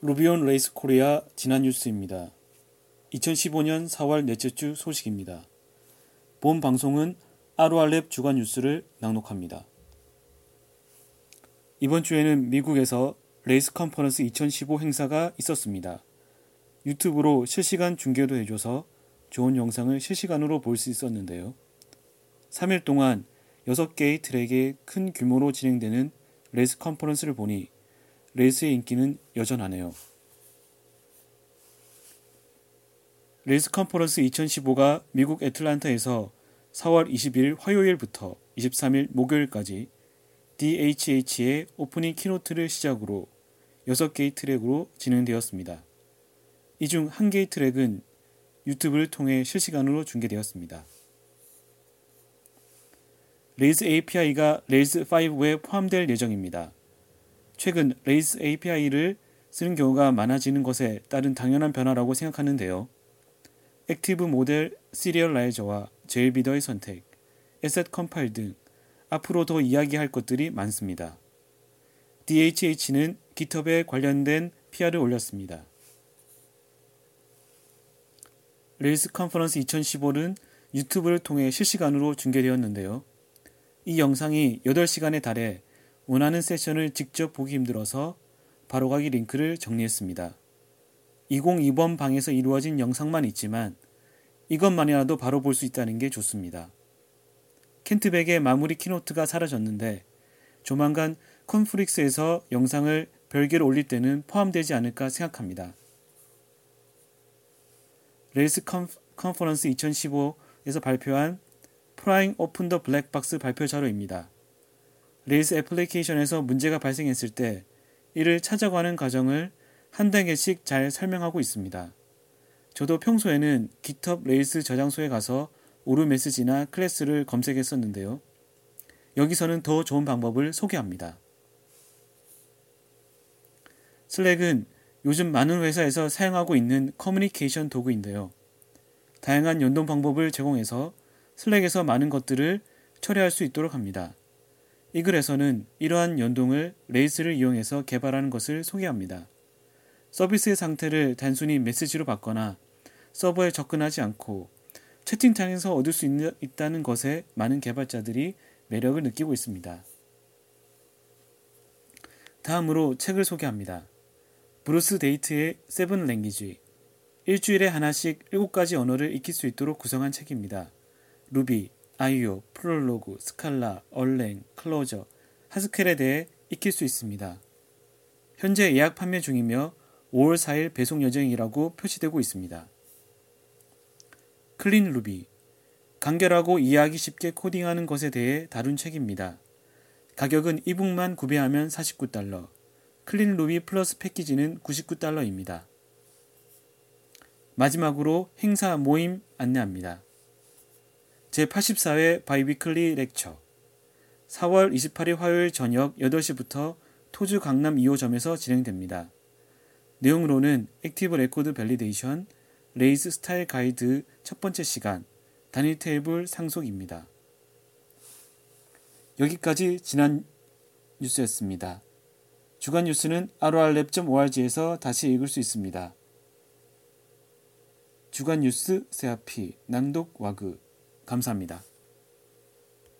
Ruby on Rails Korea 지난 뉴스입니다. 2015년 4월 넷째 주 소식입니다. 본 방송은 RORLab 주간 뉴스를 낭독합니다. 이번 주에는 미국에서 Rails 컨퍼런스 2015 행사가 있었습니다. 유튜브로 실시간 중계도 해줘서 좋은 영상을 실시간으로 볼 수 있었는데요. 3일 동안 6개의 트랙에 큰 규모로 진행되는 Rails 컨퍼런스를 보니 Rails의 인기는 여전하네요. Rails 컨퍼런스 2015가 미국 애틀란타에서 4월 20일 화요일부터 23일 목요일까지 DHH의 opening keynote를 시작으로 6개의 트랙으로 진행되었습니다. 이 중 한 개의 트랙은 유튜브를 통해 실시간으로 중계되었습니다. Rails API가 Rails 5에 포함될 예정입니다. 최근 Rails API를 쓰는 경우가 많아지는 것에 따른 당연한 변화라고 생각하는데요. Active Model Serializer와 Jbuilder의 선택, asset compile 등 앞으로 더 이야기할 것들이 많습니다. DHH는 GitHub에 관련된 PR을 올렸습니다. Rails 컨퍼런스 2015는 유튜브를 통해 실시간으로 중계되었는데요. 이 영상이 8시간에 달해 원하는 세션을 직접 보기 힘들어서 바로가기 링크를 정리했습니다. 202번 방에서 이루어진 영상만 있지만 이것만이라도 바로 볼 수 있다는 게 좋습니다. Kent Beck의 마무리 keynote가 사라졌는데 조만간 Confreaks에서 영상을 별개로 올릴 때는 포함되지 않을까 생각합니다. Rails 컨퍼런스 2015에서 발표한 Prying Open The Black Box 발표 자료입니다. Rails 애플리케이션에서 문제가 발생했을 때 이를 찾아가는 과정을 한 단계씩 잘 설명하고 있습니다. 저도 평소에는 GitHub Rails 저장소에 가서 에러 메시지나 클래스를 검색했었는데요. 여기서는 더 좋은 방법을 소개합니다. Slack은 요즘 많은 회사에서 사용하고 있는 커뮤니케이션 도구인데요. 다양한 연동 방법을 제공해서 Slack에서 많은 것들을 처리할 수 있도록 합니다. 이 글에서는 이러한 연동을 Rails를 이용해서 개발하는 것을 소개합니다. 서비스의 상태를 단순히 메시지로 받거나 서버에 접근하지 않고 채팅창에서 얻을 수 있다는 것에 많은 개발자들이 매력을 느끼고 있습니다. 다음으로 책을 소개합니다. 브루스 테이트의 Seven Languages 일주일에 하나씩 일곱 가지 언어를 익힐 수 있도록 구성한 책입니다. 루비, 아이오, 프롤로그, 스칼라, 얼랭, 클로저, 하스켈에 대해 익힐 수 있습니다. 현재 예약 판매 중이며 5월 4일 배송 예정이라고 표시되고 있습니다. Clean Ruby 간결하고 이해하기 쉽게 코딩하는 것에 대해 다룬 책입니다. 가격은 e-book만 구매하면 49달러, Clean Ruby Plus 패키지는 99달러입니다. 마지막으로 행사 모임 안내합니다. 제84회 Bi-weekly Lecture 4월 28일 화요일 저녁 8시부터 토즈 강남 2호점에서 진행됩니다. 내용으로는 Active Record Validation, Rails Style Guide 첫 번째 시간, 단일 테이블 상속입니다. 여기까지 지난 뉴스였습니다. 주간 뉴스는 rrlab.org에서 다시 읽을 수 있습니다. 주간 뉴스 세아피 낭독 와그 감사합니다.